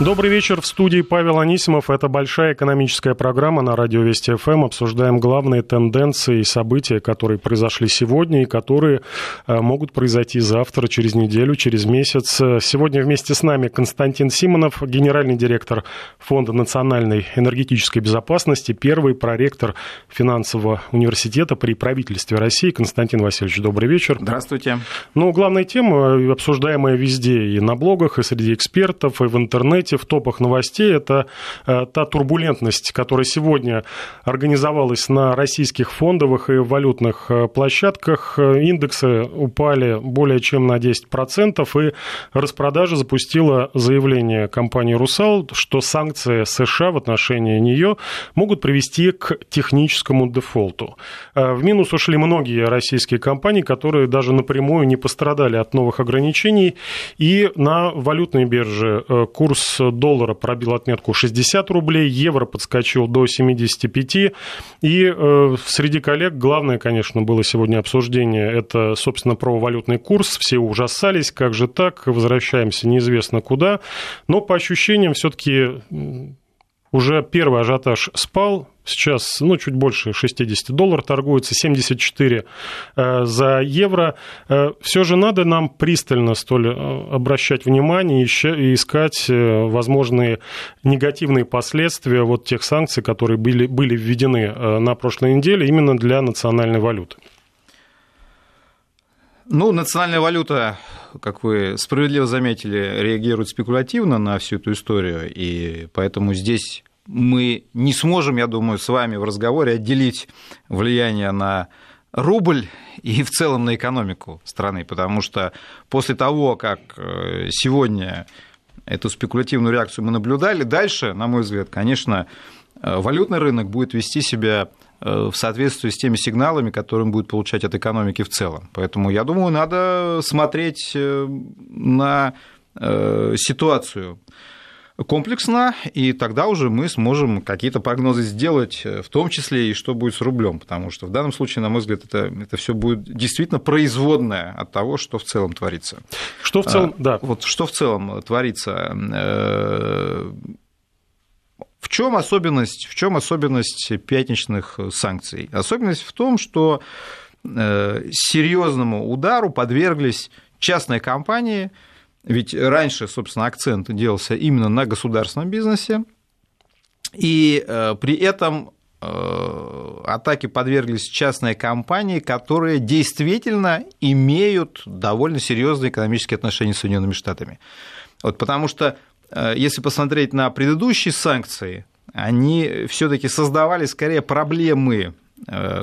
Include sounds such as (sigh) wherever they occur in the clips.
Добрый вечер. В студии Павел Анисимов. Это большая экономическая программа на радио Вести ФМ. Обсуждаем главные тенденции и события, которые произошли сегодня и которые э, могут произойти завтра, через неделю, через месяц. Сегодня вместе с нами Константин Симонов, генеральный директор Фонда национальной энергетической безопасности, первый проректор финансового университета при правительстве России. Константин Васильевич, добрый вечер. Здравствуйте. Ну, главная тема, обсуждаемая везде и на блогах, и среди экспертов, и в интернете, интернете, в топах новостей, это э, та турбулентность, которая сегодня организовалась на российских фондовых и валютных э, площадках. Индексы упали более чем на 10%, и распродажа запустила заявление компании «Русал», что санкции США в отношении нее могут привести к техническому дефолту. Э, в минус ушли многие российские компании, которые даже напрямую не пострадали от новых ограничений, и на валютной бирже курс доллара пробил отметку 60 рублей, евро подскочил до 75. И э, среди коллег главное, конечно, было сегодня обсуждение, это, собственно, правовалютный курс. Все ужасались, как же так, возвращаемся неизвестно куда. Но по ощущениям все-таки уже первый ажиотаж спал, сейчас ну, чуть больше 60 долларов торгуется, 74 э, за евро. Э, все же надо нам пристально столь э, обращать внимание и искать возможные негативные последствия вот тех санкций, которые были, были введены на прошлой неделе именно для национальной валюты. Ну, национальная валюта, как вы справедливо заметили, реагирует спекулятивно на всю эту историю, и поэтому здесь мы не сможем, я думаю, с вами в разговоре отделить влияние на рубль и в целом на экономику страны, потому что после того, как э, сегодня эту спекулятивную реакцию мы наблюдали, дальше, на мой взгляд, конечно, э, валютный рынок будет вести себя Э, в соответствии с теми сигналами, которые он будет получать от экономики в целом. Поэтому, я думаю, надо смотреть на ситуацию комплексно, и тогда уже мы сможем какие-то прогнозы сделать, в том числе и что будет с рублем, потому что в данном случае, на мой взгляд, это, это все будет действительно производное от того, что в целом творится. Что в целом, а, да. Вот что в целом творится в чем особенность, в чем особенность пятничных санкций? Особенность в том, что э, серьезному удару подверглись частные компании, ведь раньше, собственно, акцент делался именно на государственном бизнесе, и э, при этом э, атаке подверглись частные компании, которые действительно имеют довольно серьезные экономические отношения с Соединенными Штатами. Вот потому что Э, если посмотреть на предыдущие санкции, они все-таки создавали скорее проблемы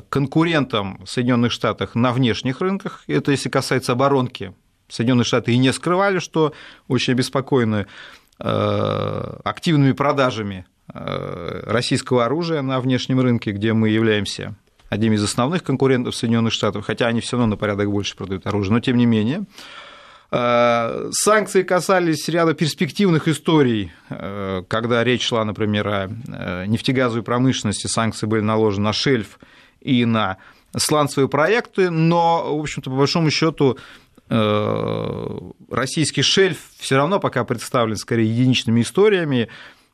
конкурентам Соединенных Штатов на внешних рынках. Это если касается оборонки. Соединенные Штаты и не скрывали, что очень обеспокоены э, активными продажами российского оружия на внешнем рынке, где мы являемся одним из основных конкурентов Соединенных Штатов, хотя они все равно на порядок больше продают оружие, но тем не менее. Э, санкции касались ряда перспективных историй, э, когда речь шла, например, о э, нефтегазовой промышленности, санкции были наложены на шельф и на сланцевые проекты, но, в общем-то, по большому счету российский шельф все равно пока представлен скорее единичными историями,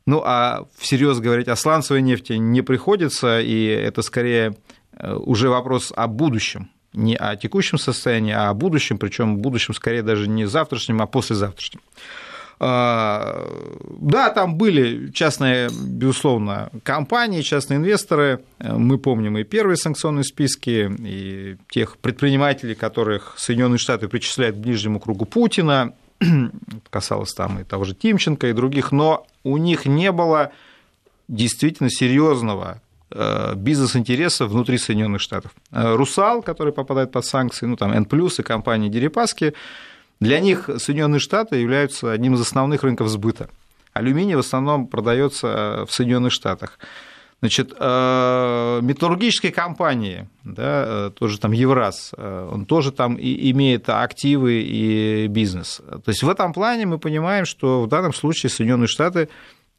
ну а всерьез говорить о сланцевой нефти не приходится, и это скорее уже вопрос о будущем не о текущем состоянии, а о будущем, причем будущем скорее даже не завтрашнем, а послезавтрашнем. А, да, там были частные, безусловно, компании, частные инвесторы. Мы помним и первые санкционные списки, и тех предпринимателей, которых Соединенные Штаты причисляют к ближнему кругу Путина. Касалось там и того же Тимченко, и других, но у них не было действительно серьезного Э, бизнес-интересов внутри Соединенных Штатов. Э, Русал, который попадает под санкции, ну там N+, и компании Дерипаски, для них Соединенные Штаты являются одним из основных рынков сбыта. Алюминий в основном продается в Соединенных Штатах. Значит, э, металлургические компании, да, тоже там Евраз, он тоже там и имеет активы и бизнес. То есть в этом плане мы понимаем, что в данном случае Соединенные Штаты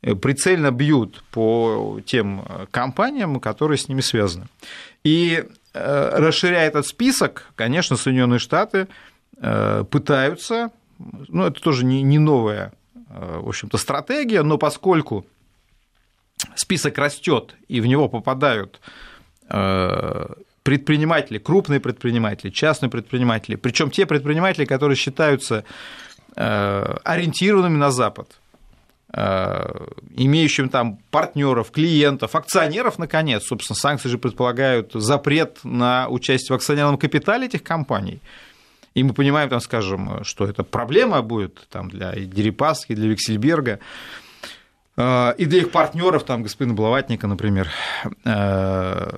Э, прицельно бьют по тем э, компаниям, которые с ними связаны. И э, расширяя этот список, конечно, Соединенные Штаты пытаются, ну это тоже не, не новая в общем-то, стратегия, но поскольку список растет, и в него попадают предприниматели, крупные предприниматели, частные предприниматели, причем те предприниматели, которые считаются ориентированными на Запад, Э, имеющим там партнеров, клиентов, акционеров, наконец. Собственно, санкции же предполагают запрет на участие в акционерном капитале этих компаний. И мы понимаем, там, скажем, что это проблема будет там, для Дерипаски, для Виксельберга. Э, и для их партнеров, там, господина Блаватника, например. Э,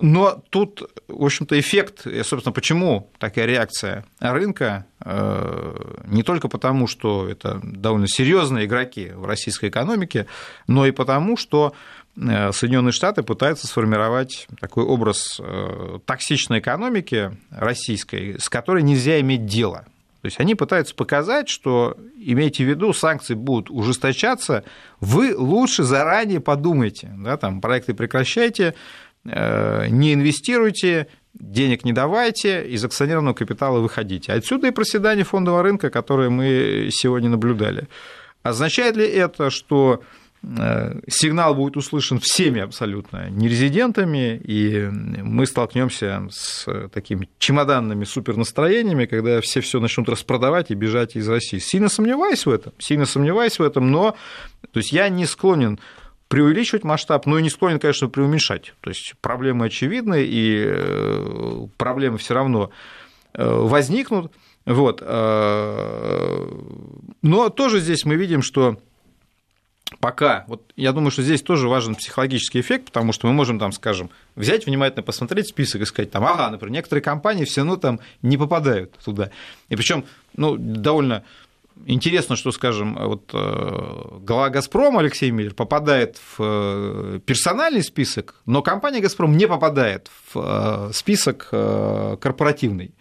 но тут, в общем-то, эффект, собственно, почему такая реакция рынка, э, не только потому, что это довольно серьезные игроки в российской экономике, но и потому, что Соединенные Штаты пытаются сформировать такой образ токсичной экономики российской, с которой нельзя иметь дело. То есть они пытаются показать, что, имейте в виду, санкции будут ужесточаться, вы лучше заранее подумайте, да, там, проекты прекращайте, э, не инвестируйте, денег не давайте, из акционерного капитала выходите. Отсюда и проседание фондового рынка, которое мы сегодня наблюдали. Означает ли это, что Э, сигнал будет услышан всеми абсолютно нерезидентами, и мы столкнемся с такими чемоданными супернастроениями, когда все все начнут распродавать и бежать из России. Сильно сомневаюсь в этом, сильно сомневаюсь в этом, но то есть я не склонен преувеличивать масштаб, но и не склонен, конечно, преуменьшать. То есть проблемы очевидны, и э, проблемы все равно э, возникнут. Вот. Но тоже здесь мы видим, что пока, вот я думаю, что здесь тоже важен психологический эффект, потому что мы можем там, скажем, взять внимательно, посмотреть список и сказать, там, ага, например, некоторые компании все равно там не попадают туда. И причем, ну, довольно интересно, что, скажем, вот э, глава «Газпрома» Алексей Миллер попадает в э, персональный список, но компания «Газпром» не попадает в э, список корпоративный.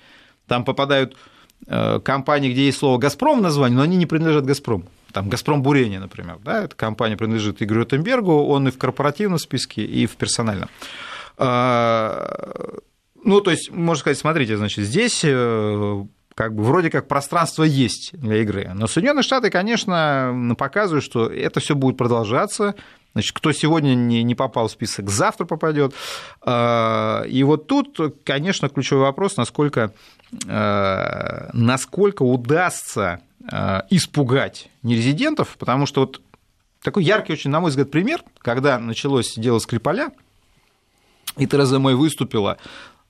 Там попадают компании, где есть слово «Газпром» в названии, но они не принадлежат «Газпрому» там Газпром Бурение, например, да, эта компания принадлежит Игорю Ротенбергу, он и в корпоративном списке, и в персональном. А, ну, то есть, можно сказать, смотрите, значит, здесь э, как бы вроде как пространство есть для игры. Но Соединенные Штаты, конечно, показывают, что это все будет продолжаться. Значит, кто сегодня не, не попал в список, завтра попадет. А, и вот тут, конечно, ключевой вопрос, насколько, э, насколько удастся Э, испугать нерезидентов, потому что вот такой яркий очень, на мой взгляд, пример, когда началось дело Скрипаля, и Тереза Мэй выступила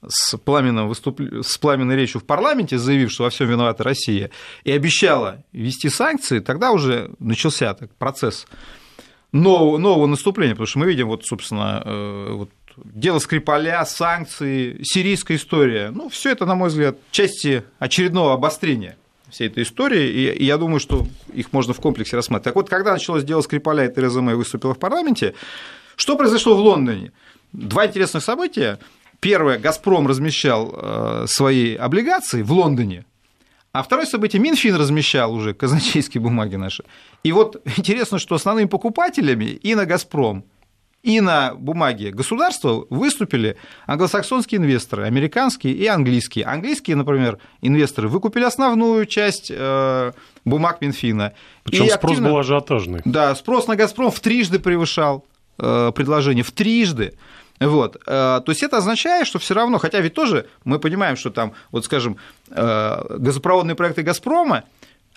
с, пламенным выступ... с пламенной речью в парламенте, заявив, что во всем виновата Россия, и обещала ввести санкции, тогда уже начался так, процесс нового, нового наступления, потому что мы видим, вот, собственно, э, вот, дело Скрипаля, санкции, сирийская история, ну, все это, на мой взгляд, части очередного обострения всей этой истории, и, я думаю, что их можно в комплексе рассматривать. Так вот, когда началось дело Скрипаля, и Тереза Мэй выступила в парламенте, что произошло в Лондоне? Два интересных события. Первое, «Газпром» размещал э, свои облигации в Лондоне, а второе событие, Минфин размещал уже казначейские бумаги наши. И вот интересно, что основными покупателями и на «Газпром», и на бумаге государства выступили англосаксонские инвесторы, американские и английские. Английские, например, инвесторы выкупили основную часть э, бумаг Минфина. Причем спрос активно... был ажиотажный. Да, спрос на «Газпром» в трижды превышал э, предложение, в трижды. Вот. Э, то есть это означает, что все равно, хотя ведь тоже мы понимаем, что там, вот скажем, газопроводные проекты «Газпрома»,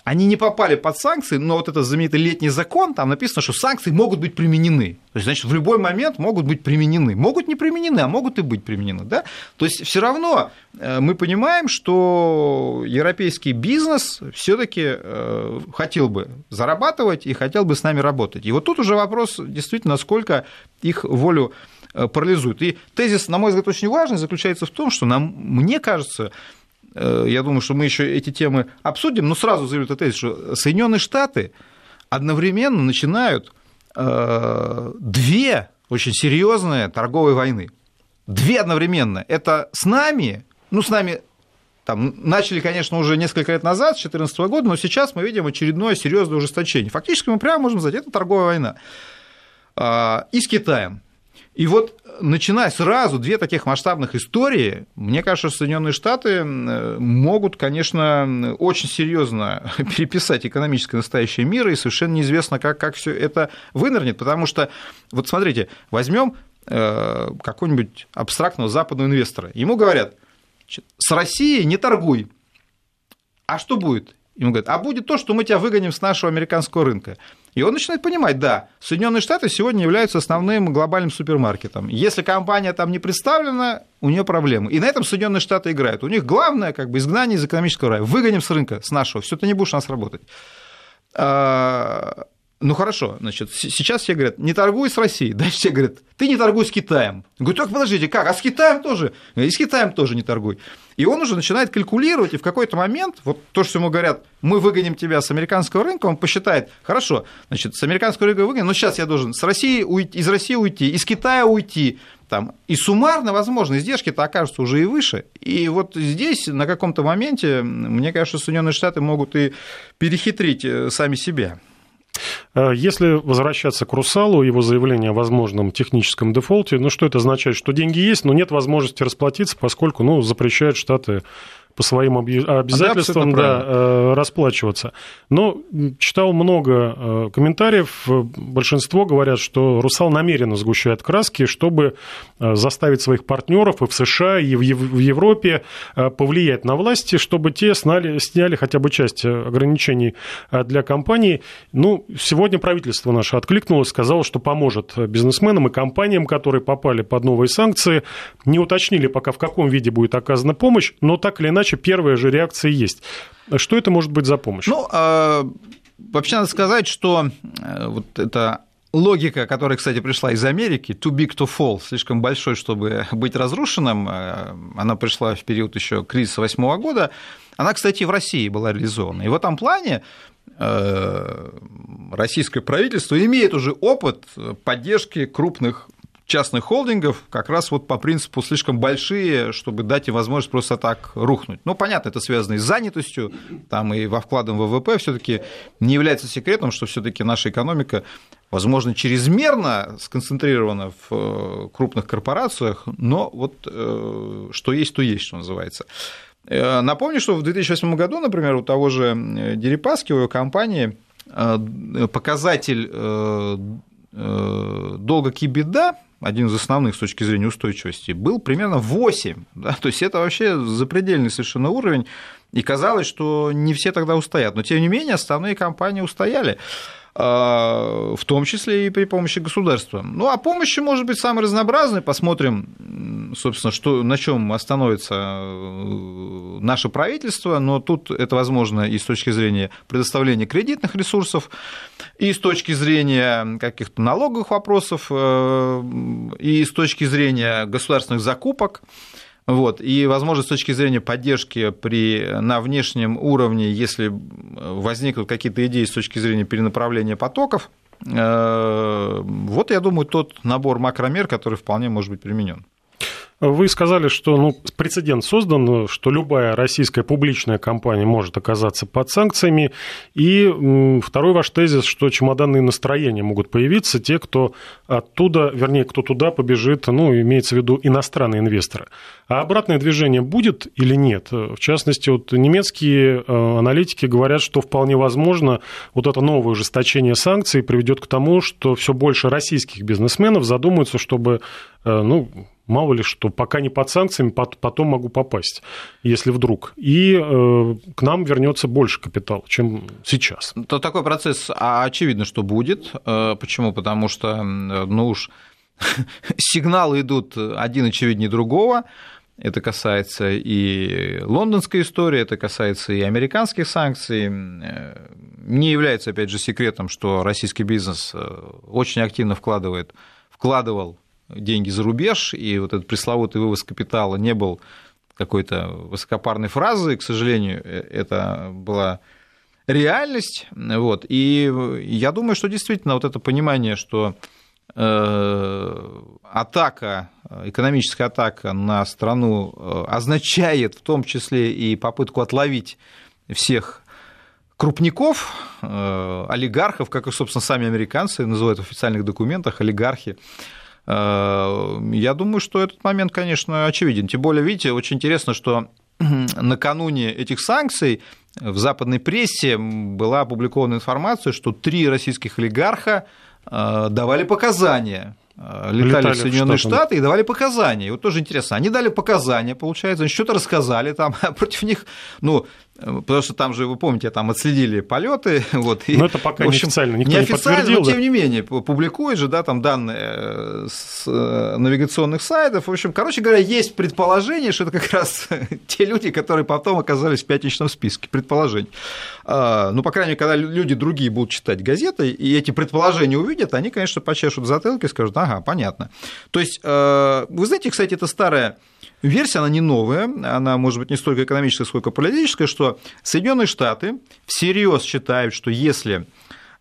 они не попали под санкции, но вот этот знаменитый летний закон, там написано, что санкции могут быть применены. То есть, значит, в любой момент могут быть применены. Могут не применены, а могут и быть применены. Да? То есть, все равно э, мы понимаем, что европейский бизнес все-таки э, хотел бы зарабатывать и хотел бы с нами работать. И вот тут уже вопрос действительно, насколько их волю э, парализует. И тезис, на мой взгляд, очень важный, заключается в том, что нам, мне кажется, я думаю, что мы еще эти темы обсудим, но сразу заявлю тезис, что Соединенные Штаты одновременно начинают э, две очень серьезные торговые войны. Две одновременно. Это с нами, ну, с нами там, начали, конечно, уже несколько лет назад, с 2014 года, но сейчас мы видим очередное серьезное ужесточение. Фактически мы прямо можем сказать, это торговая война. А, и с Китаем. И вот начиная сразу две таких масштабных истории, мне кажется, Соединенные Штаты могут, конечно, очень серьезно (laughs) переписать экономическое настоящее мира, и совершенно неизвестно, как, как все это вынырнет, потому что, вот смотрите, возьмем э, какого-нибудь абстрактного западного инвестора. Ему говорят, с Россией не торгуй. А что будет? Ему говорят, а будет то, что мы тебя выгоним с нашего американского рынка. И он начинает понимать, да, Соединенные Штаты сегодня являются основным глобальным супермаркетом. Если компания там не представлена, у нее проблемы. И на этом Соединенные Штаты играют. У них главное как бы изгнание из экономического рая. Выгоним с рынка, с нашего, все, ты не будешь у нас работать. Ну хорошо, значит, сейчас все говорят, не торгуй с Россией. (laughs) Дальше все говорят, ты не торгуй с Китаем. Говорю, так подождите, как? А с Китаем тоже? И с Китаем тоже не торгуй. И он уже начинает калькулировать, и в какой-то момент, вот то, что ему говорят, мы выгоним тебя с американского рынка, он посчитает, хорошо, значит, с американского рынка выгоним, но сейчас я должен с России уйти, из России уйти, из Китая уйти, там, и суммарно, возможно, издержки-то окажутся уже и выше. И вот здесь на каком-то моменте, мне кажется, Соединенные Штаты могут и перехитрить э, сами себя. Э, если возвращаться к Русалу, его заявление о возможном техническом дефолте, ну что это означает? Что деньги есть, но нет возможности расплатиться, поскольку ну, запрещают Штаты по своим обязательствам да, э, расплачиваться. Но читал много э, комментариев, большинство говорят, что Русал намеренно сгущает краски, чтобы э, заставить своих партнеров и в США, и в Европе повлиять на власти, чтобы те сняли, сняли хотя бы часть ограничений для компаний. Ну, сегодня правительство наше откликнулось, сказало, что поможет бизнесменам и компаниям, которые попали под новые санкции. Не уточнили пока, в каком виде будет оказана помощь, но так или иначе иначе первая же реакция есть. Что это может быть за помощь? Ну, а, вообще надо сказать, что э, вот это логика, которая, кстати, пришла из Америки, too big to fall, слишком большой, чтобы (laughs) быть разрушенным, э, она пришла в период еще кризиса восьмого года, она, кстати, в России была реализована. И в этом плане э, российское правительство имеет уже опыт поддержки крупных частных холдингов как раз вот по принципу слишком большие, чтобы дать им возможность просто так рухнуть. Ну, понятно, это связано и с занятостью, там и во вкладом ВВП все таки не является секретом, что все таки наша экономика, возможно, чрезмерно сконцентрирована в э, крупных корпорациях, но вот э, что есть, то есть, что называется. Э, напомню, что в 2008 году, например, у того же Дерипаски, у его компании, показатель долга кибеда один из основных с точки зрения устойчивости, был примерно 8. Да? То есть это вообще запредельный совершенно уровень. И казалось, что не все тогда устоят. Но тем не менее, основные компании устояли. А, в том числе и при помощи государства. Ну, а помощи может быть самой разнообразной. Посмотрим, собственно, что, на чем остановится э, наше правительство, но тут это возможно и с точки зрения предоставления кредитных ресурсов, и с точки зрения каких-то налоговых вопросов, э, и с точки зрения государственных закупок. Вот. И, возможно, с точки зрения поддержки при, на внешнем уровне, если возникнут какие-то идеи с точки зрения перенаправления потоков, э, вот, я думаю, тот набор макромер, который вполне может быть применен. Вы сказали, что ну, прецедент создан, что любая российская публичная компания может оказаться под санкциями. И второй ваш тезис, что чемоданные настроения могут появиться, те, кто оттуда, вернее, кто туда побежит, ну, имеется в виду иностранные инвесторы. А обратное движение будет или нет? В частности, вот немецкие э, аналитики говорят, что вполне возможно вот это новое ужесточение санкций приведет к тому, что все больше российских бизнесменов задумаются, чтобы э, ну, мало ли что, пока не под санкциями, потом могу попасть, если вдруг. И э, к нам вернется больше капитала, чем сейчас. То такой процесс а, очевидно, что будет. Э, почему? Потому что, ну уж, (laughs) сигналы идут один очевиднее другого. Это касается и лондонской истории, это касается и американских санкций. Э, не является, опять же, секретом, что российский бизнес очень активно вкладывает, вкладывал деньги за рубеж, и вот этот пресловутый вывоз капитала не был какой-то высокопарной фразы, к сожалению, э, это была реальность. Вот. И я думаю, что действительно вот это понимание, что э, атака, экономическая атака на страну э, означает в том числе и попытку отловить всех крупников, олигархов, как их, собственно, сами американцы называют в официальных документах, олигархи, Я думаю, что этот момент, конечно, очевиден. Тем более, видите, очень интересно, что (clears throat) накануне этих санкций в западной прессе была опубликована информация, что три российских олигарха давали показания Э, летали, летали в Соединенные в Штаты и давали показания. И вот тоже интересно, они дали показания, получается, они что-то рассказали там, а (laughs) против них, ну, потому что там же, вы помните, там отследили полеты, (laughs) вот. Но это пока в общем, неофициально, никто неофициально, не подтвердил. но тем не менее публикуют же, да, там данные э, с э, навигационных сайтов. В общем, короче говоря, есть предположение, что это как раз (laughs) те люди, которые потом оказались в пятничном списке. Предположение. А, ну, по крайней мере, когда люди другие будут читать газеты и эти предположения увидят, они, конечно, почешут затылки и скажут, ага, понятно. То есть, э, вы знаете, кстати, это старая версия, она не новая, она, может быть, не столько экономическая, сколько политическая, что Соединенные Штаты всерьез считают, что если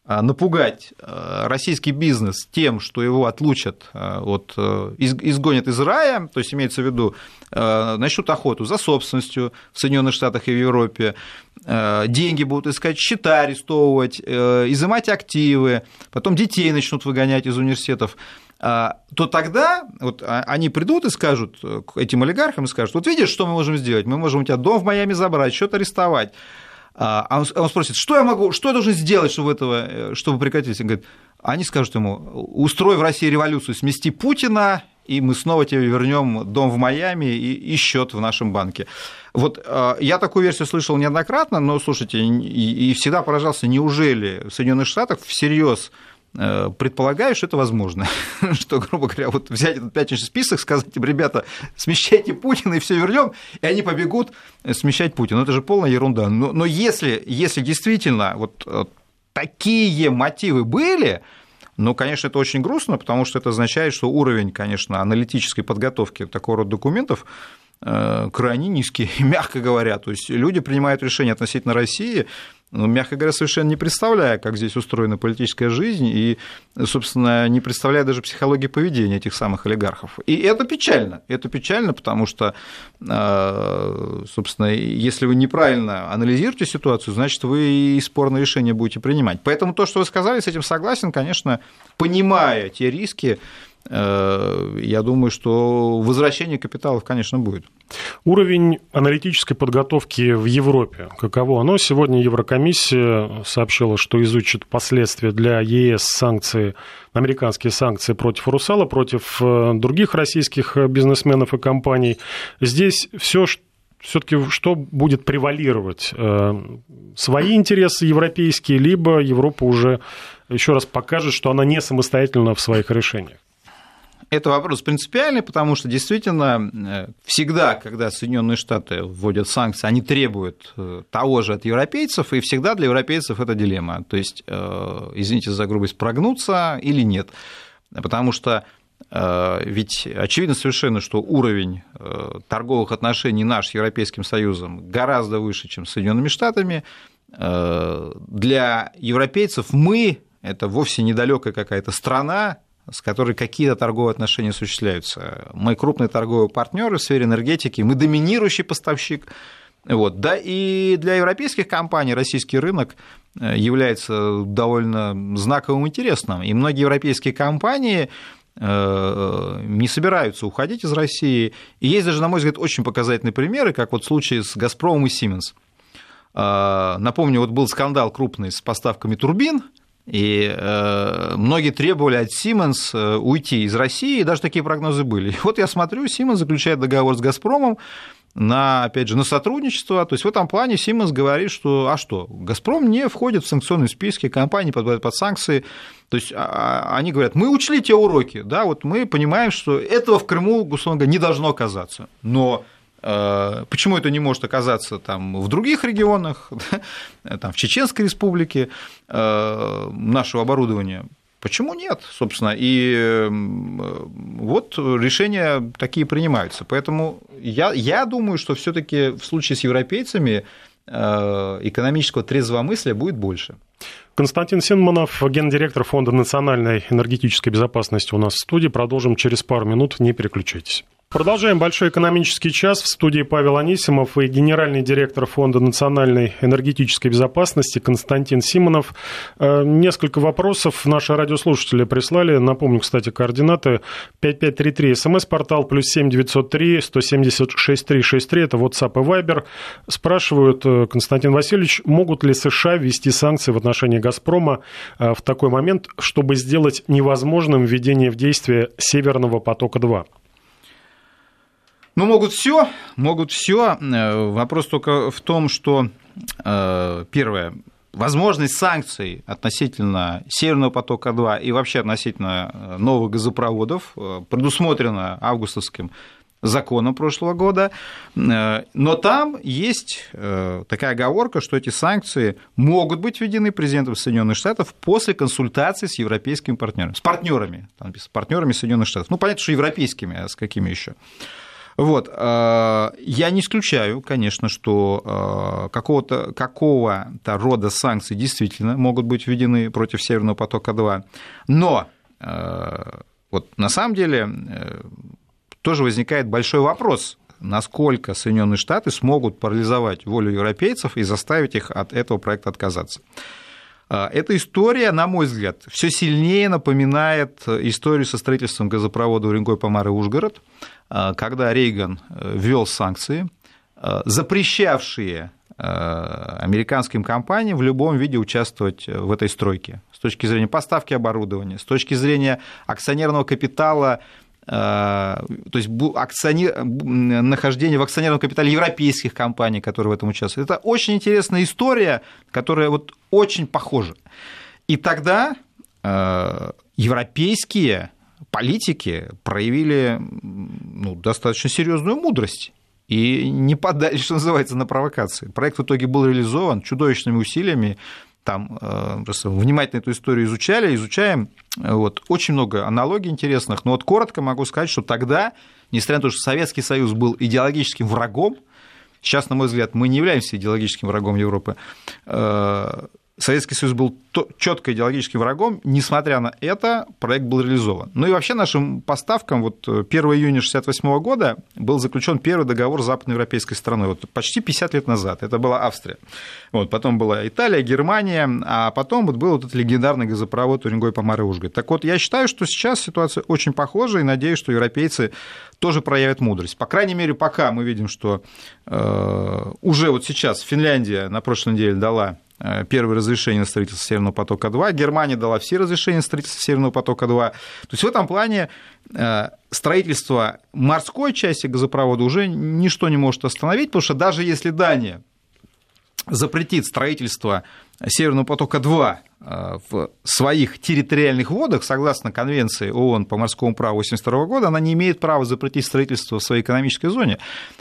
э, напугать э, российский бизнес тем, что его отлучат, от, изгонят из рая, то есть имеется в виду, начнут охоту за собственностью в Соединенных Штатах и в Европе, деньги будут искать, счета арестовывать, изымать активы, потом детей начнут выгонять из университетов, а, то тогда вот а, они придут и скажут э, к этим олигархам и скажут, вот видишь, что мы можем сделать? Мы можем у тебя дом в Майами забрать, что-то арестовать. А, а он, спросит, что я могу, что я должен сделать, чтобы этого, э, чтобы прекратить? Он говорит, они скажут ему, устрой в России революцию, смести Путина, и мы снова тебе вернем дом в Майами и, и счет в нашем банке. Вот я такую версию слышал неоднократно, но слушайте, и, и всегда поражался, неужели в Соединенных Штатах всерьез предполагаю, что это возможно. (laughs) что, грубо говоря, вот взять этот пятничный список, сказать им, ребята, смещайте Путина и все вернем, и они побегут смещать Путина. Это же полная ерунда. Но, но если, если действительно вот э, такие мотивы были, ну, конечно, это очень грустно, потому что это означает, что уровень, конечно, аналитической подготовки такого рода документов э, крайне низкий, (laughs) мягко говоря. То есть люди принимают решения относительно России, ну, мягко говоря, совершенно не представляя, как здесь устроена политическая жизнь, и, собственно, не представляя даже психологии поведения этих самых олигархов. И это печально. Это печально, потому что, э, собственно, если вы неправильно анализируете ситуацию, значит, вы и спорные решения будете принимать. Поэтому то, что вы сказали, с этим согласен, конечно, понимая те риски, я думаю, что возвращение капиталов, конечно, будет. Уровень аналитической подготовки в Европе, каково оно? Сегодня Еврокомиссия сообщила, что изучит последствия для ЕС санкции, американские санкции против Русала, против э, других российских бизнесменов и компаний. Здесь все, все-таки что будет превалировать? Э, свои интересы европейские, либо Европа уже еще раз покажет, что она не самостоятельна в своих решениях? Это вопрос принципиальный, потому что действительно э, всегда, когда Соединенные Штаты вводят санкции, они требуют э, того же от европейцев, и всегда для европейцев это дилемма. То есть, э, извините за грубость, прогнуться или нет. Потому что ведь очевидно совершенно, что уровень торговых отношений наш с Европейским Союзом гораздо выше, чем с Соединенными Штатами. Для европейцев мы это вовсе недалекая какая-то страна, с которой какие-то торговые отношения осуществляются. Мы крупные торговые партнеры в сфере энергетики, мы доминирующий поставщик. Вот. Да и для европейских компаний российский рынок э, является довольно знаковым интересным. И многие европейские компании э, не собираются уходить из России. И есть даже, на мой взгляд, очень показательные примеры, как вот в случае с «Газпромом» и «Сименс». Э, напомню, вот был скандал крупный с поставками турбин – и э, многие требовали от Siemens э, уйти из России, и даже такие прогнозы были. И вот я смотрю, Siemens заключает договор с «Газпромом», на, опять же, на сотрудничество. То есть в этом плане Siemens говорит, что, а что, «Газпром» не входит в санкционные списки, компании подпадают под санкции. То есть а, а, они говорят, мы учли те уроки, да, вот мы понимаем, что этого в Крыму, условно говоря, не должно оказаться. Но почему это не может оказаться там, в других регионах, (laughs) там, в Чеченской республике э, нашего оборудования? Почему нет, собственно? И вот решения такие принимаются. Поэтому я, я думаю, что все таки в случае с европейцами э, экономического трезвомыслия будет больше. Константин Синманов, гендиректор Фонда национальной энергетической безопасности у нас в студии. Продолжим через пару минут, не переключайтесь. Продолжаем большой экономический час. В студии Павел Анисимов и генеральный директор Фонда национальной энергетической безопасности Константин Симонов. Э, несколько вопросов наши радиослушатели прислали. Напомню, кстати, координаты 5533. СМС-портал плюс 7903 176 363. Это WhatsApp и Viber. Спрашивают, э, Константин Васильевич, могут ли США ввести санкции в отношении «Газпрома» э, в такой момент, чтобы сделать невозможным введение в действие «Северного потока-2»? Ну, могут все, могут все. Э, вопрос только в том, что э, первое, возможность санкций относительно Северного потока-2 и вообще относительно э, новых газопроводов предусмотрена августовским законом прошлого года, но там есть такая оговорка, что эти санкции могут быть введены президентом Соединенных Штатов после консультации с европейскими партнерами, с партнерами, с партнерами Соединенных Штатов. Ну, понятно, что европейскими, а с какими еще? Вот. Э, я не исключаю, конечно, что э, какого-то какого рода санкции действительно могут быть введены против Северного потока-2, но э, вот на самом деле тоже возникает большой вопрос, насколько Соединенные Штаты смогут парализовать волю европейцев и заставить их от этого проекта отказаться. Эта история, на мой взгляд, все сильнее напоминает историю со строительством газопровода Уренгой, Помар и Ужгород, когда Рейган э, ввел санкции, э, запрещавшие американским компаниям в любом виде участвовать в этой стройке с точки зрения поставки оборудования, с точки зрения акционерного капитала то есть акционер, нахождение в акционерном капитале европейских компаний, которые в этом участвуют. Это очень интересная история, которая вот очень похожа. И тогда европейские политики проявили ну, достаточно серьезную мудрость и не подали, что называется, на провокации. Проект в итоге был реализован чудовищными усилиями. Там э, просто внимательно эту историю изучали, изучаем. Вот, очень много аналогий интересных. Но вот коротко могу сказать, что тогда, несмотря на то, что Советский Союз был идеологическим врагом, сейчас, на мой взгляд, мы не являемся идеологическим врагом Европы, э, Советский Союз был четко идеологическим врагом, несмотря на это, проект был реализован. Ну и вообще нашим поставкам, вот 1 июня 1968 года был заключен первый договор с западноевропейской страной, вот почти 50 лет назад, это была Австрия. Вот, потом была Италия, Германия, а потом вот был вот этот легендарный газопровод Уренгой, Помар и Ужгород. Так вот, я считаю, что сейчас ситуация очень похожа, и надеюсь, что европейцы тоже проявят мудрость. По крайней мере, пока мы видим, что э, уже вот сейчас Финляндия на прошлой неделе дала Э, первое разрешение на строительство Северного потока-2, Германия дала все разрешения на строительство Северного потока-2. То есть в этом плане э, строительство морской части газопровода уже ничто не может остановить, потому что даже если Дания запретит строительство Северного потока-2 э, в своих территориальных водах, согласно Конвенции ООН по морскому праву 1982 года, она не имеет права запретить строительство в своей экономической зоне,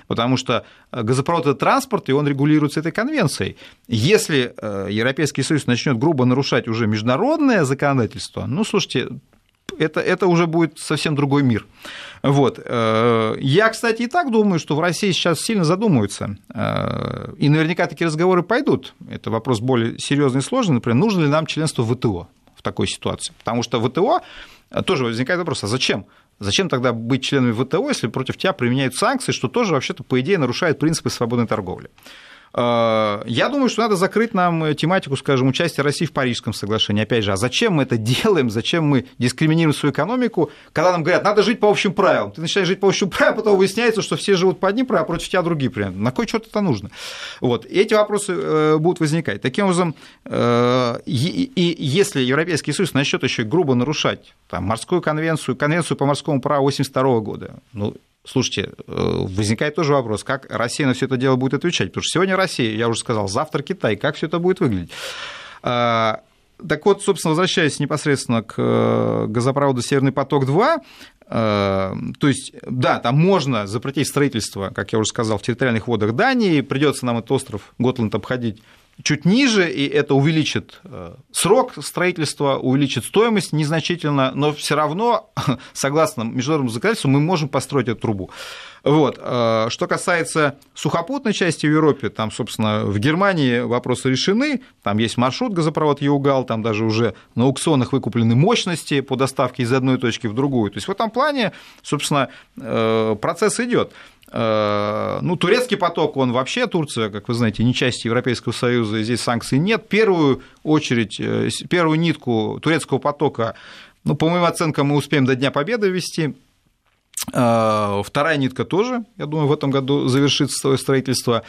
потому что газопровод – это транспорт, и он регулируется этой конвенцией. Если э, Европейский Союз начнет грубо нарушать уже международное законодательство, ну, слушайте, это, это уже будет совсем другой мир. Вот. Э, я, кстати, и так думаю, что в России сейчас сильно задумываются, э, и наверняка такие разговоры пойдут. Это вопрос более серьезный и сложный, например, нужно ли нам членство в ВТО в такой ситуации. Потому что ВТО тоже возникает вопрос, а зачем? Зачем тогда быть членами ВТО, если против тебя применяют санкции, что тоже вообще-то, по идее, нарушает принципы свободной торговли? Э, я думаю, что надо закрыть нам тематику, скажем, участия России в Парижском соглашении. Опять же, а зачем мы это (laughs) делаем, зачем мы дискриминируем свою экономику, когда нам говорят, надо жить по общим правилам. Ты начинаешь жить по общим (laughs) правилам, потом выясняется, что все живут по одним правилам, а против тебя другие правила. На кой что-то это нужно? Вот. Эти вопросы э, будут возникать. Таким образом, э, и если Европейский Союз начнет еще грубо нарушать там, морскую конвенцию, конвенцию по морскому праву 1982 года, ну, Слушайте, э, возникает тоже вопрос, как Россия на все это дело будет отвечать, потому что сегодня Россия, я уже сказал, завтра Китай, как все это будет выглядеть? А, так вот, собственно, возвращаясь непосредственно к э, газопроводу «Северный поток-2», э, то есть, да, там можно запретить строительство, как я уже сказал, в территориальных водах Дании, придется нам этот остров Готланд обходить чуть ниже, и это увеличит э, срок строительства, увеличит стоимость незначительно, но все равно, (laughs) согласно международному законодательству, мы можем построить эту трубу. Вот. Э, что касается сухопутной части в Европе, там, собственно, в Германии вопросы решены, там есть маршрут газопровод Еугал, там даже уже на аукционах выкуплены мощности по доставке из одной точки в другую. То есть в этом плане, собственно, э, процесс идет. Э, ну, турецкий поток, он вообще, Турция, как вы знаете, не часть Европейского Союза, и здесь санкций нет. Первую очередь, э, первую нитку турецкого потока, ну, по моим оценкам, мы успеем до Дня Победы ввести. Э, вторая нитка тоже, я думаю, в этом году завершится свое строительство.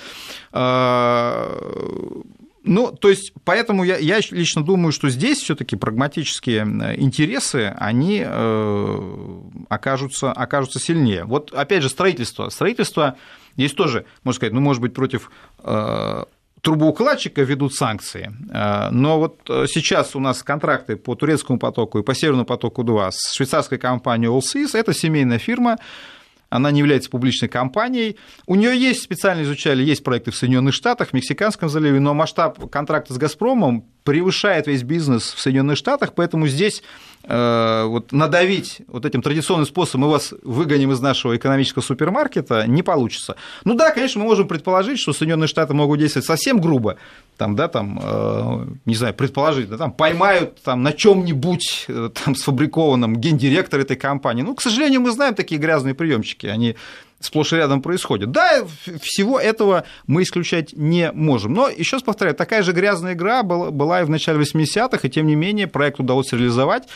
Ну, то есть, поэтому я, я лично думаю, что здесь все-таки прагматические интересы, они э, окажутся, окажутся сильнее. Вот, опять же, строительство. Строительство здесь тоже, можно сказать, ну, может быть, против э, трубоукладчика ведут санкции, э, но вот сейчас у нас контракты по турецкому потоку и по северному потоку 2 с швейцарской компанией Allseas, это семейная фирма, она не является публичной компанией. У нее есть, специально изучали, есть проекты в Соединенных Штатах, в Мексиканском заливе, но масштаб контракта с «Газпромом» превышает весь бизнес в Соединенных Штатах, поэтому здесь э, вот надавить вот этим традиционным способом мы вас выгоним из нашего экономического супермаркета не получится. Ну да, конечно, мы можем предположить, что Соединенные Штаты могут действовать совсем грубо, там, да, там, э, не знаю, предположить, да, там поймают там на чем-нибудь э, там сфабрикованном гендиректор этой компании. Ну, к сожалению, мы знаем такие грязные приемчики, они сплошь и рядом происходит. Да, всего этого мы исключать не можем. Но, еще раз повторяю, такая же грязная игра была и в начале 80-х, и тем не менее проект удалось реализовать.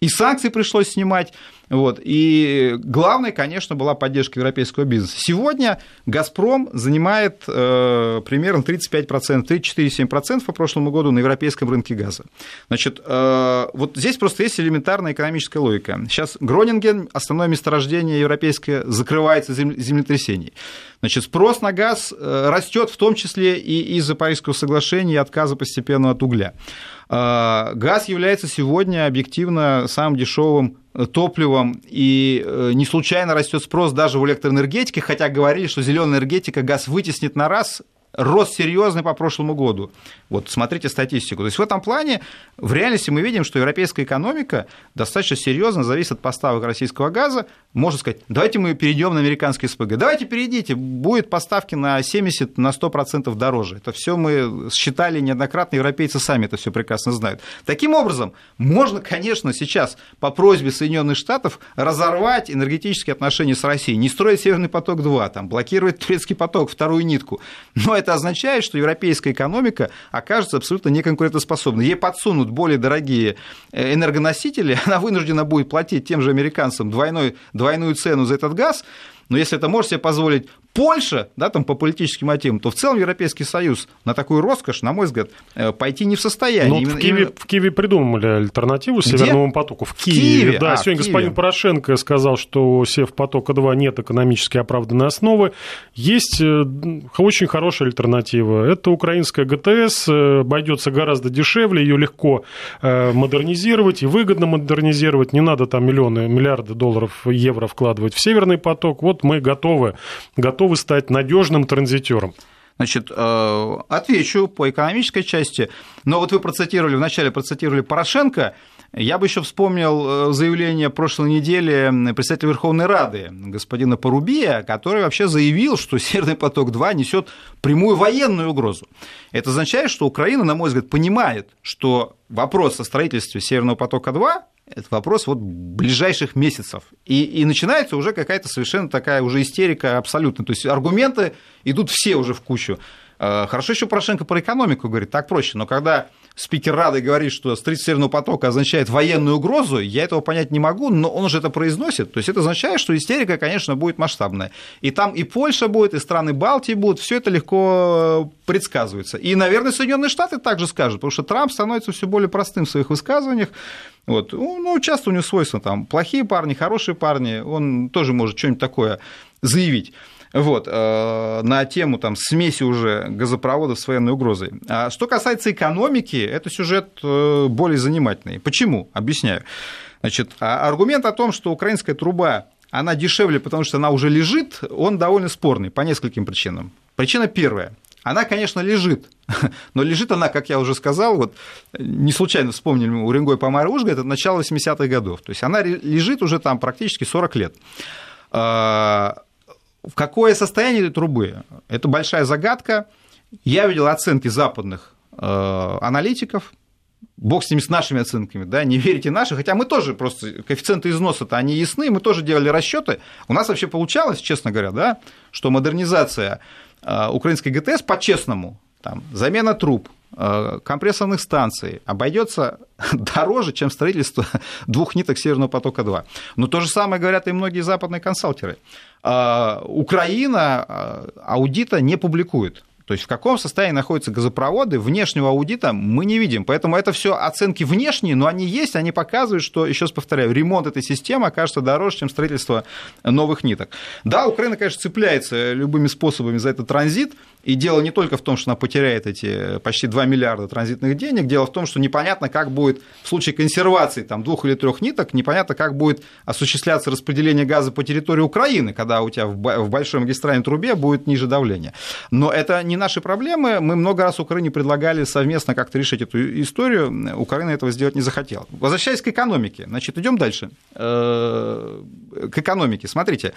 И санкции пришлось снимать. Вот. И главное, конечно, была поддержка европейского бизнеса. Сегодня «Газпром» занимает э, примерно 35%, 34,7% по прошлому году на европейском рынке газа. Значит, э, вот здесь просто есть элементарная экономическая логика. Сейчас Гронинген, основное месторождение европейское, закрывается землетрясений. Значит, спрос на газ э, растет в том числе и из-за Парижского соглашения и отказа постепенно от угля. А, газ является сегодня объективно самым дешевым э, топливом, и э, не случайно растет спрос даже в электроэнергетике, хотя говорили, что зеленая энергетика газ вытеснит на раз, рост серьезный по прошлому году. Вот смотрите статистику. То есть в этом плане в реальности мы видим, что европейская экономика достаточно серьезно зависит от поставок российского газа. Можно сказать, давайте мы перейдем на американский СПГ. Давайте перейдите, будет поставки на 70, на 100% дороже. Это все мы считали неоднократно, европейцы сами это все прекрасно знают. Таким образом, можно, конечно, сейчас по просьбе Соединенных Штатов разорвать энергетические отношения с Россией, не строить Северный поток-2, там, блокировать турецкий поток, вторую нитку. Но это означает, что европейская экономика окажется абсолютно неконкурентоспособной. Ей подсунут более дорогие э, энергоносители, (laughs) она вынуждена будет платить тем же американцам двойной, двойную цену за этот газ, но если это может себе позволить Польша, да, там по политическим мотивам, то в целом Европейский Союз на такую роскошь, на мой взгляд, э, пойти не в состоянии. Но ну, именно, в, Киеве, именно... в Киеве придумали альтернативу Где? Северному потоку. В Киеве, в Киеве? да. А, сегодня господин Порошенко сказал, что у Севпотока-2 нет экономически оправданной основы. Есть э, очень хорошая альтернатива. Это украинская ГТС, э, обойдется гораздо дешевле, ее легко модернизировать и выгодно модернизировать. Не надо там миллионы, миллиарды долларов, евро вкладывать в Северный поток. Вот мы готовы, готовы готовы стать надежным транзитером? Значит, э, отвечу по экономической части. Но вот вы процитировали, вначале процитировали Порошенко. Я бы еще вспомнил э, заявление прошлой недели председателя Верховной Рады господина Порубия, который вообще заявил, что Северный поток-2 несет прямую военную угрозу. Это означает, что Украина, на мой взгляд, понимает, что вопрос о строительстве Северного потока-2 это вопрос вот ближайших месяцев. И, и начинается уже какая-то совершенно такая уже истерика абсолютно. То есть аргументы идут все уже в кучу. Э, хорошо еще Порошенко про экономику говорит, так проще, но когда спикер Рады говорит, что строительство Северного потока означает военную угрозу, я этого понять не могу, но он же это произносит. То есть это означает, что истерика, конечно, будет масштабная. И там и Польша будет, и страны Балтии будут, все это легко предсказывается. И, наверное, Соединенные Штаты также скажут, потому что Трамп становится все более простым в своих высказываниях. Вот. Ну, часто у него свойства там плохие парни, хорошие парни, он тоже может что-нибудь такое заявить вот, э, на тему там, смеси уже газопроводов с военной угрозой. А что касается экономики, это сюжет э, более занимательный. Почему? Объясняю. Значит, а аргумент о том, что украинская труба она дешевле, потому что она уже лежит, он довольно спорный по нескольким причинам. Причина первая. Она, конечно, лежит, (laughs) но лежит она, как я уже сказал, вот не случайно вспомнили Уренгой, Помар, Ужга, это начало 80-х годов. То есть она лежит уже там практически 40 лет. В какое состояние этой трубы? Это большая загадка. Я видел оценки западных э, аналитиков, бог с ними, с нашими оценками, да, не верите наши, хотя мы тоже просто, коэффициенты износа-то, они ясны, мы тоже делали расчеты. У нас вообще получалось, честно говоря, да, что модернизация э, украинской ГТС по-честному, там, замена труб, компрессорных станций обойдется (laughs) дороже, чем строительство (laughs) двух ниток Северного потока-2. Но то же самое говорят и многие западные консалтеры. Украина аудита не публикует. То есть в каком состоянии находятся газопроводы, внешнего аудита мы не видим. Поэтому это все оценки внешние, но они есть, они показывают, что, еще раз повторяю, ремонт этой системы окажется дороже, чем строительство новых ниток. Да, Украина, конечно, цепляется любыми способами за этот транзит, и дело не только в том, что она потеряет эти почти 2 миллиарда транзитных денег, дело в том, что непонятно, как будет в случае консервации там, двух или трех ниток, непонятно, как будет осуществляться распределение газа по территории Украины, когда у тебя в большой магистральной трубе будет ниже давление. Но это не наши проблемы. Мы много раз Украине предлагали совместно как-то решить эту историю. Украина этого сделать не захотела. Возвращаясь к экономике. Значит, идем дальше. Э, к экономике. Смотрите.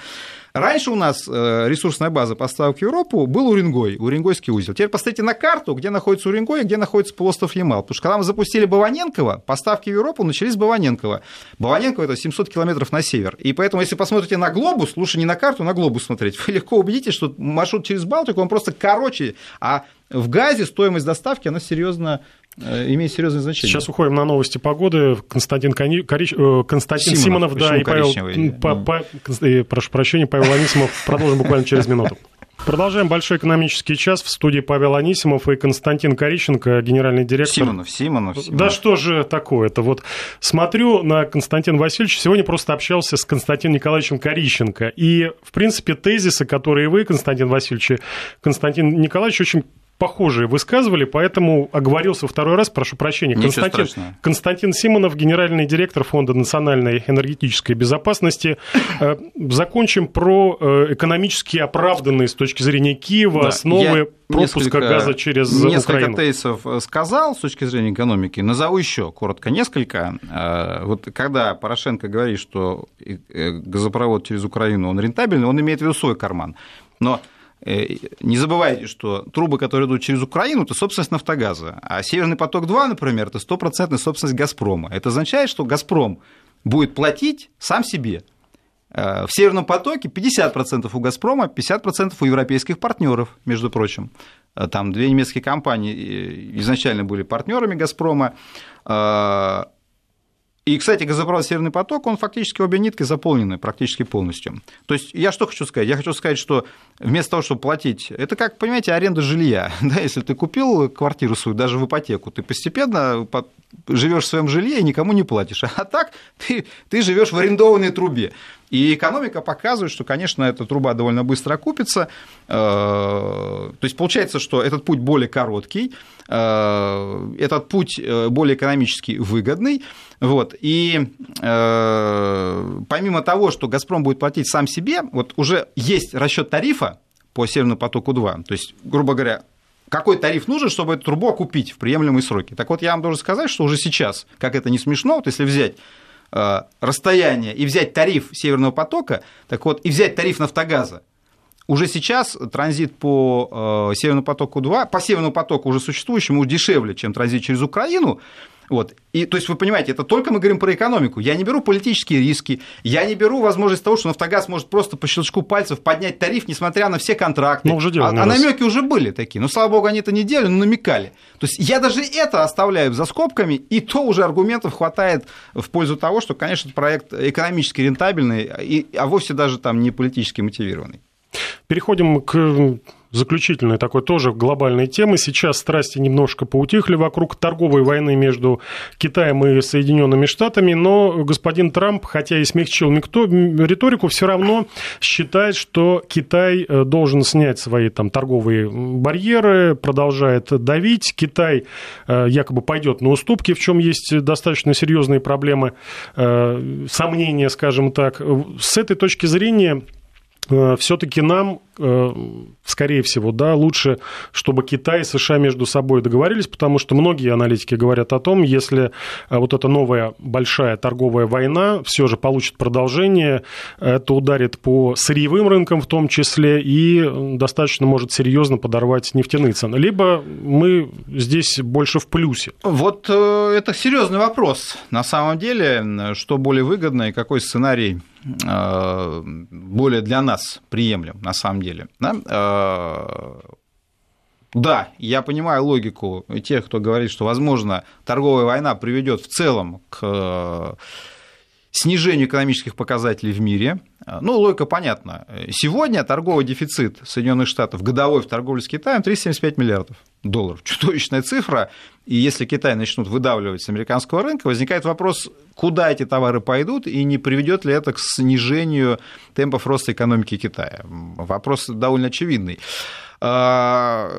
Раньше у нас э, ресурсная база поставок в Европу был Уренгой, Уренгойский узел. Теперь посмотрите на карту, где находится Уренгой и где находится полуостров Ямал. Потому что когда мы запустили Баваненкова, поставки в Европу начались с Баваненкова. Баваненково – это 700 километров на север. И поэтому, если посмотрите на глобус, лучше не на карту, на глобус смотреть, вы легко убедитесь, что маршрут через Балтику, он просто короче, а в газе стоимость доставки, она серьезно Э, имеет серьезное значение. Сейчас уходим на новости погоды. Константин, Кони... Корич... Э, Константин Симонов, Симонов да, и Павел... По... По... Э, прошу прощения, Павел Анисимов. Продолжим буквально через минуту. Продолжаем большой экономический час в студии Павел Анисимов и Константин Корищенко, генеральный директор. Симонов, Симонов. Симонов. Да что же такое это? Вот смотрю на Константина Васильевича, сегодня просто общался с Константином Николаевичем Корищенко. И, в принципе, тезисы, которые вы, Константин Васильевич, Константин Николаевич, очень похожие высказывали, поэтому оговорился второй раз, прошу прощения. Константин, Константин Симонов, генеральный директор Фонда национальной энергетической безопасности. Э, закончим про э, экономически оправданные с точки зрения Киева да, основы пропуска газа через несколько Украину. Несколько тейсов э, сказал с точки зрения экономики, назову еще коротко несколько. Вот когда Порошенко говорит, что газопровод через Украину, он рентабельный, он имеет в виду свой карман. Но не забывайте, что трубы, которые идут через Украину, это собственность «Нафтогаза», а «Северный поток-2», например, это стопроцентная собственность «Газпрома». Это означает, что «Газпром» будет платить сам себе. Э, в «Северном потоке» 50% у «Газпрома», 50% у европейских партнеров, между прочим. Э, там две немецкие компании изначально были партнерами «Газпрома», и, кстати, газопровод «Северный поток», он фактически обе нитки заполнены практически полностью. То есть я что хочу сказать? Я хочу сказать, что вместо того, чтобы платить, это как, понимаете, аренда жилья. (laughs) Да, если ты купил квартиру свою даже в ипотеку, ты постепенно живешь в своем жилье и никому не платишь. А так ты, ты живешь в арендованной трубе. И экономика показывает, что, конечно, эта труба довольно быстро окупится. Э, то есть получается, что этот путь более короткий, э, этот путь э, более экономически выгодный. Вот. И помимо того, что «Газпром» будет платить сам себе, вот уже есть расчет тарифа по «Северному потоку-2». То есть, грубо говоря, какой тариф нужен, чтобы эту трубу окупить в приемлемые сроки. Так вот, я вам должен сказать, что уже сейчас, как это не смешно, вот если взять расстояние и взять тариф Северного потока, так вот, и взять тариф Нафтогаза, уже сейчас транзит по э, Северному потоку-2, по Северному потоку уже существующему дешевле, чем транзит через Украину, вот. И, то есть, вы понимаете, это только мы говорим про экономику. Я не беру политические риски, я не беру возможность того, что Нафтогаз может просто по щелчку пальцев поднять тариф, несмотря на все контракты. Ну, уже делали, а, а намеки уже были такие. Ну, слава богу, они это не делали, но намекали. То есть, я даже это оставляю за скобками, и то уже аргументов хватает в пользу того, что, конечно, проект экономически рентабельный, и, а вовсе даже там не политически мотивированный. Переходим к заключительной такой тоже глобальной темы. Сейчас страсти немножко поутихли вокруг торговой войны между Китаем и Соединенными Штатами, но господин Трамп, хотя и смягчил никто, риторику, все равно считает, что Китай э, должен снять свои там торговые барьеры, продолжает давить. Китай э, якобы пойдет на уступки, в чем есть достаточно серьезные проблемы, э, сомнения, скажем так. С этой точки зрения все-таки нам, э, скорее всего, да, лучше, чтобы Китай и США между собой договорились, потому что многие аналитики говорят о том, если э, вот эта новая большая торговая война все же получит продолжение, это ударит по сырьевым рынкам в том числе и достаточно может серьезно подорвать нефтяные цены. Либо мы здесь больше в плюсе. Вот это серьезный вопрос. На самом деле, что более выгодно и какой сценарий Э, более для нас приемлем, на самом деле. Да? Э, да, я понимаю логику тех, кто говорит, что, возможно, торговая война приведет в целом к э, снижению экономических показателей в мире. Ну, логика понятна. Сегодня торговый дефицит Соединенных Штатов годовой в торговле с Китаем 375 миллиардов долларов. Чудовищная цифра. И если Китай начнут выдавливать с американского рынка, возникает вопрос, куда эти товары пойдут и не приведет ли это к снижению темпов роста экономики Китая. Вопрос довольно очевидный. А,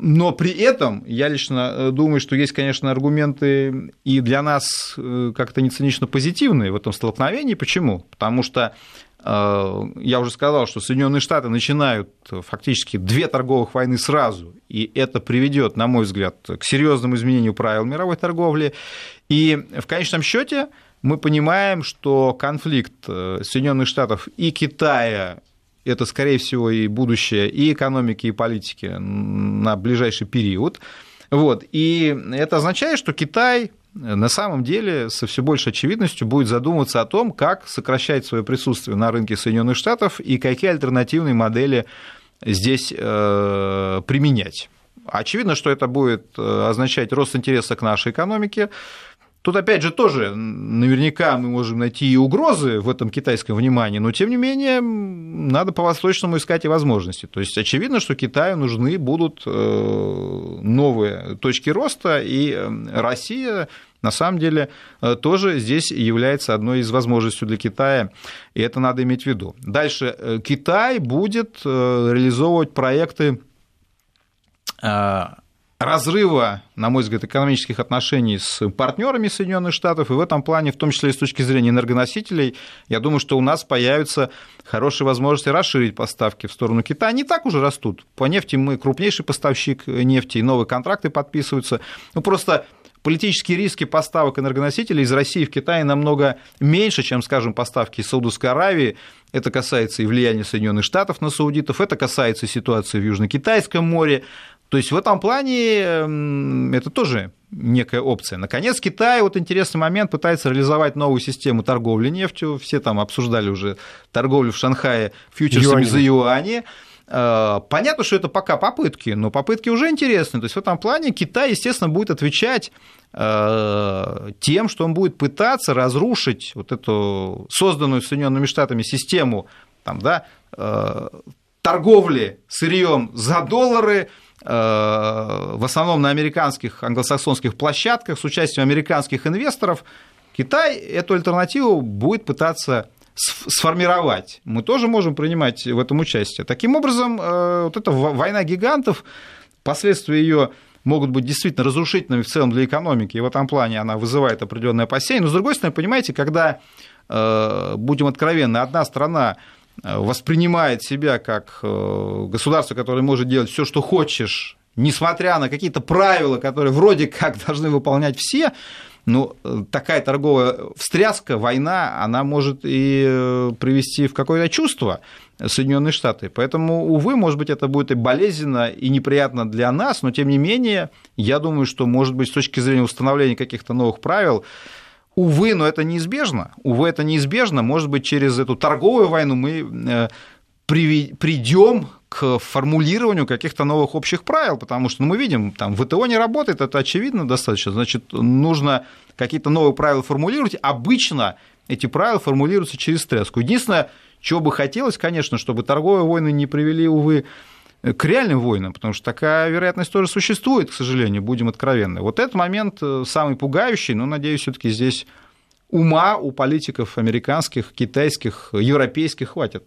но при этом я лично э, думаю, что есть, конечно, аргументы и для нас э, как-то не позитивные в этом столкновении. Почему? Потому что э, я уже сказал, что Соединенные Штаты начинают фактически две торговых войны сразу, и это приведет, на мой взгляд, к серьезному изменению правил мировой торговли. И в конечном счете мы понимаем, что конфликт Соединенных Штатов и Китая это, скорее всего, и будущее и экономики, и политики на ближайший период. Вот. И это означает, что Китай на самом деле со все большей очевидностью будет задумываться о том, как сокращать свое присутствие на рынке Соединенных Штатов и какие альтернативные модели здесь э, применять. Очевидно, что это будет э, означать рост интереса к нашей экономике, Тут, опять же, тоже наверняка мы можем найти и угрозы в этом китайском внимании, но, тем не менее, надо по-восточному искать и возможности. То есть, очевидно, что Китаю нужны будут э, новые точки роста, и э, Россия на самом деле э, тоже здесь является одной из возможностей для Китая, и это надо иметь в виду. Дальше Китай будет реализовывать проекты разрыва, на мой взгляд, экономических отношений с партнерами Соединенных Штатов, и в этом плане, в том числе и с точки зрения энергоносителей, я думаю, что у нас появятся хорошие возможности расширить поставки в сторону Китая. Они так уже растут. По нефти мы крупнейший поставщик нефти, и новые контракты подписываются. Ну, просто политические риски поставок энергоносителей из России в Китай намного меньше, чем, скажем, поставки из Саудовской Аравии. Это касается и влияния Соединенных Штатов на саудитов, это касается ситуации в Южно-Китайском море. То есть в этом плане это тоже некая опция. Наконец, Китай, вот интересный момент, пытается реализовать новую систему торговли нефтью. Все там обсуждали уже торговлю в Шанхае фьючерсами Юань. за юани. Э, понятно, что это пока попытки, но попытки уже интересны. То есть в этом плане Китай, естественно, будет отвечать э, тем, что он будет пытаться разрушить вот эту созданную Соединенными Штатами систему там, да, э, торговли сырьем за доллары, в основном на американских, англосаксонских площадках с участием американских инвесторов, Китай эту альтернативу будет пытаться сформировать. Мы тоже можем принимать в этом участие. Таким образом, э, вот эта война гигантов, последствия ее могут быть действительно разрушительными в целом для экономики, и в этом плане она вызывает определенные опасения. Но, с другой стороны, понимаете, когда, э, будем откровенны, одна страна э, воспринимает себя как государство, которое может делать все, что хочешь, несмотря на какие-то правила, которые вроде как (laughs) должны выполнять все, ну, такая торговая встряска, война, она может и э, привести в какое-то чувство Соединенные Штаты. Поэтому, увы, может быть, это будет и болезненно, и неприятно для нас, но тем не менее, я думаю, что, может быть, с точки зрения установления каких-то новых правил, Увы, но это неизбежно. Увы, это неизбежно. Может быть, через эту торговую войну мы э, придем к формулированию каких-то новых общих правил, потому что ну, мы видим, там ВТО не работает, это очевидно достаточно, значит, нужно какие-то новые правила формулировать. Обычно эти правила формулируются через стреску. Единственное, чего бы хотелось, конечно, чтобы торговые войны не привели, увы, к реальным войнам, потому что такая вероятность тоже существует, к сожалению, будем откровенны. Вот этот момент э, самый пугающий, но, надеюсь, все таки здесь ума у политиков американских, китайских, европейских хватит.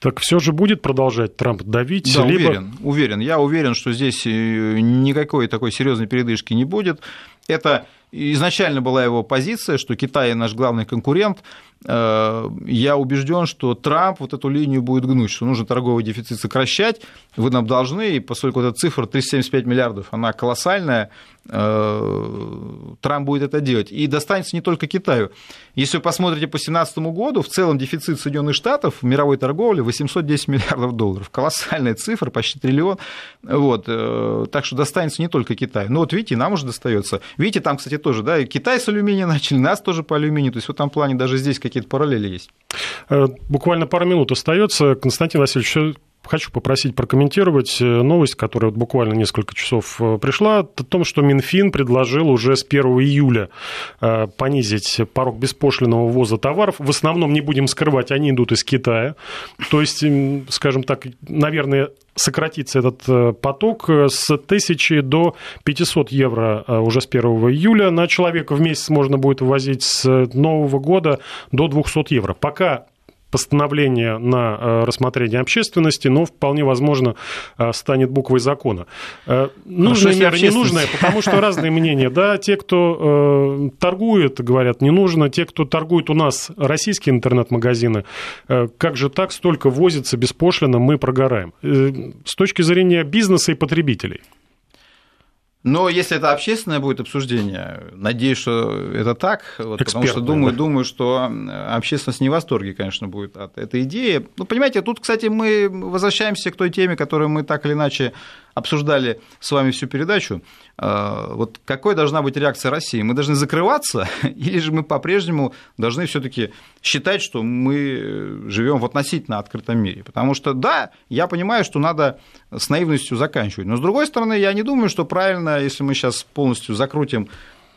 Так все же будет продолжать Трамп давить? Да, либо... уверен, уверен. Я уверен, что здесь э, никакой такой серьезной передышки не будет. Это изначально была его позиция, что Китай наш главный конкурент, я убежден, что Трамп вот эту линию будет гнуть, что нужно торговый дефицит сокращать, вы нам должны, и поскольку эта цифра 375 миллиардов, она колоссальная, Трамп будет это делать. И достанется не только Китаю. Если вы посмотрите по 2017 году, в целом дефицит Соединенных Штатов в мировой торговле 810 миллиардов долларов. Колоссальная цифра, почти триллион. Вот. Так что достанется не только Китаю. Ну вот видите, нам уже достается. Видите, там, кстати, тоже, да, Китай с алюминия начали, нас тоже по алюминию. То есть в этом плане даже здесь какие-то параллели есть. Э, буквально пару минут остается. Константин Васильевич, хочу попросить прокомментировать э, новость, которая вот буквально несколько часов э, пришла, о том, что Минфин предложил уже с 1 июля понизить порог беспошлиного ввоза товаров. В основном, не будем скрывать, они идут из Китая. То есть, скажем так, наверное, сократится этот поток с 1000 до 500 евро уже с 1 июля. На человека в месяц можно будет ввозить с Нового года до 200 евро. Пока постановление на э, рассмотрение общественности, но вполне возможно э, станет буквой закона. Э, нужная мера, не нужная, потому что разные мнения. Да, те, кто торгует, говорят, не нужно. Те, кто торгует у нас, российские интернет-магазины, как же так столько возится беспошлино, мы прогораем. С точки зрения бизнеса и потребителей – но если это общественное будет обсуждение, надеюсь, что это так, вот, потому что думаю, да. думаю, что общественность не в восторге, конечно, будет от этой идеи. Ну, понимаете, тут, кстати, мы возвращаемся к той теме, которую мы так или иначе обсуждали с вами всю передачу. А, вот какой должна быть реакция России? Мы должны закрываться, (laughs) или же мы по-прежнему должны все-таки считать, что мы живем в относительно открытом мире? Потому что, да, я понимаю, что надо с наивностью заканчивать. Но, с другой стороны, я не думаю, что правильно, если мы сейчас полностью закрутим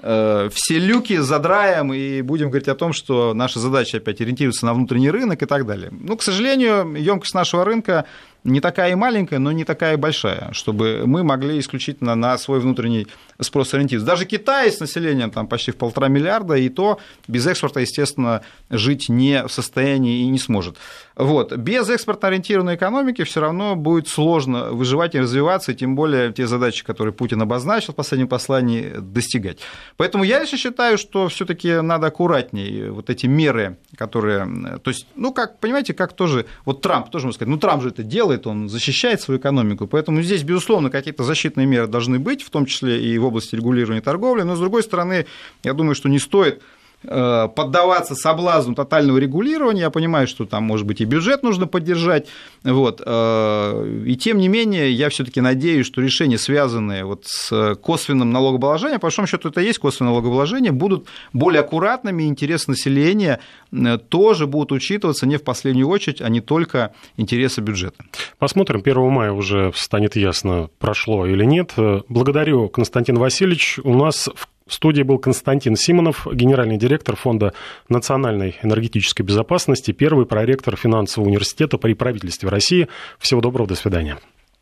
э, все люки задраем и будем говорить о том, что наша задача опять ориентируется на внутренний рынок и так далее. Ну, к сожалению, емкость нашего рынка не такая и маленькая, но не такая и большая, чтобы мы могли исключительно на свой внутренний спрос ориентироваться. Даже Китай с населением там, почти в полтора миллиарда, и то без экспорта, естественно, жить не в состоянии и не сможет. Вот. Без экспортно-ориентированной экономики все равно будет сложно выживать и развиваться, и тем более те задачи, которые Путин обозначил в последнем послании, достигать. Поэтому я лично считаю, что все-таки надо аккуратнее вот эти меры, которые... То есть, ну, как, понимаете, как тоже... Вот Трамп тоже можно сказать, ну, Трамп же это делает, он защищает свою экономику, поэтому здесь, безусловно, какие-то защитные меры должны быть, в том числе и в области регулирования торговли, но, с другой стороны, я думаю, что не стоит Э, поддаваться соблазну тотального регулирования. Я понимаю, что там, может быть, и бюджет нужно поддержать. Вот. Э, и тем не менее, я все-таки надеюсь, что решения, связанные вот с косвенным налогообложением, по большому счету это и есть косвенное налогообложение, будут более аккуратными, интересы населения э, тоже будут учитываться не в последнюю очередь, а не только интересы бюджета. Посмотрим, 1 мая уже станет ясно, прошло или нет. Благодарю, Константин Васильевич. У нас в в студии был Константин Симонов, генеральный директор Фонда национальной энергетической безопасности, первый проректор финансового университета при правительстве России. Всего доброго, до свидания.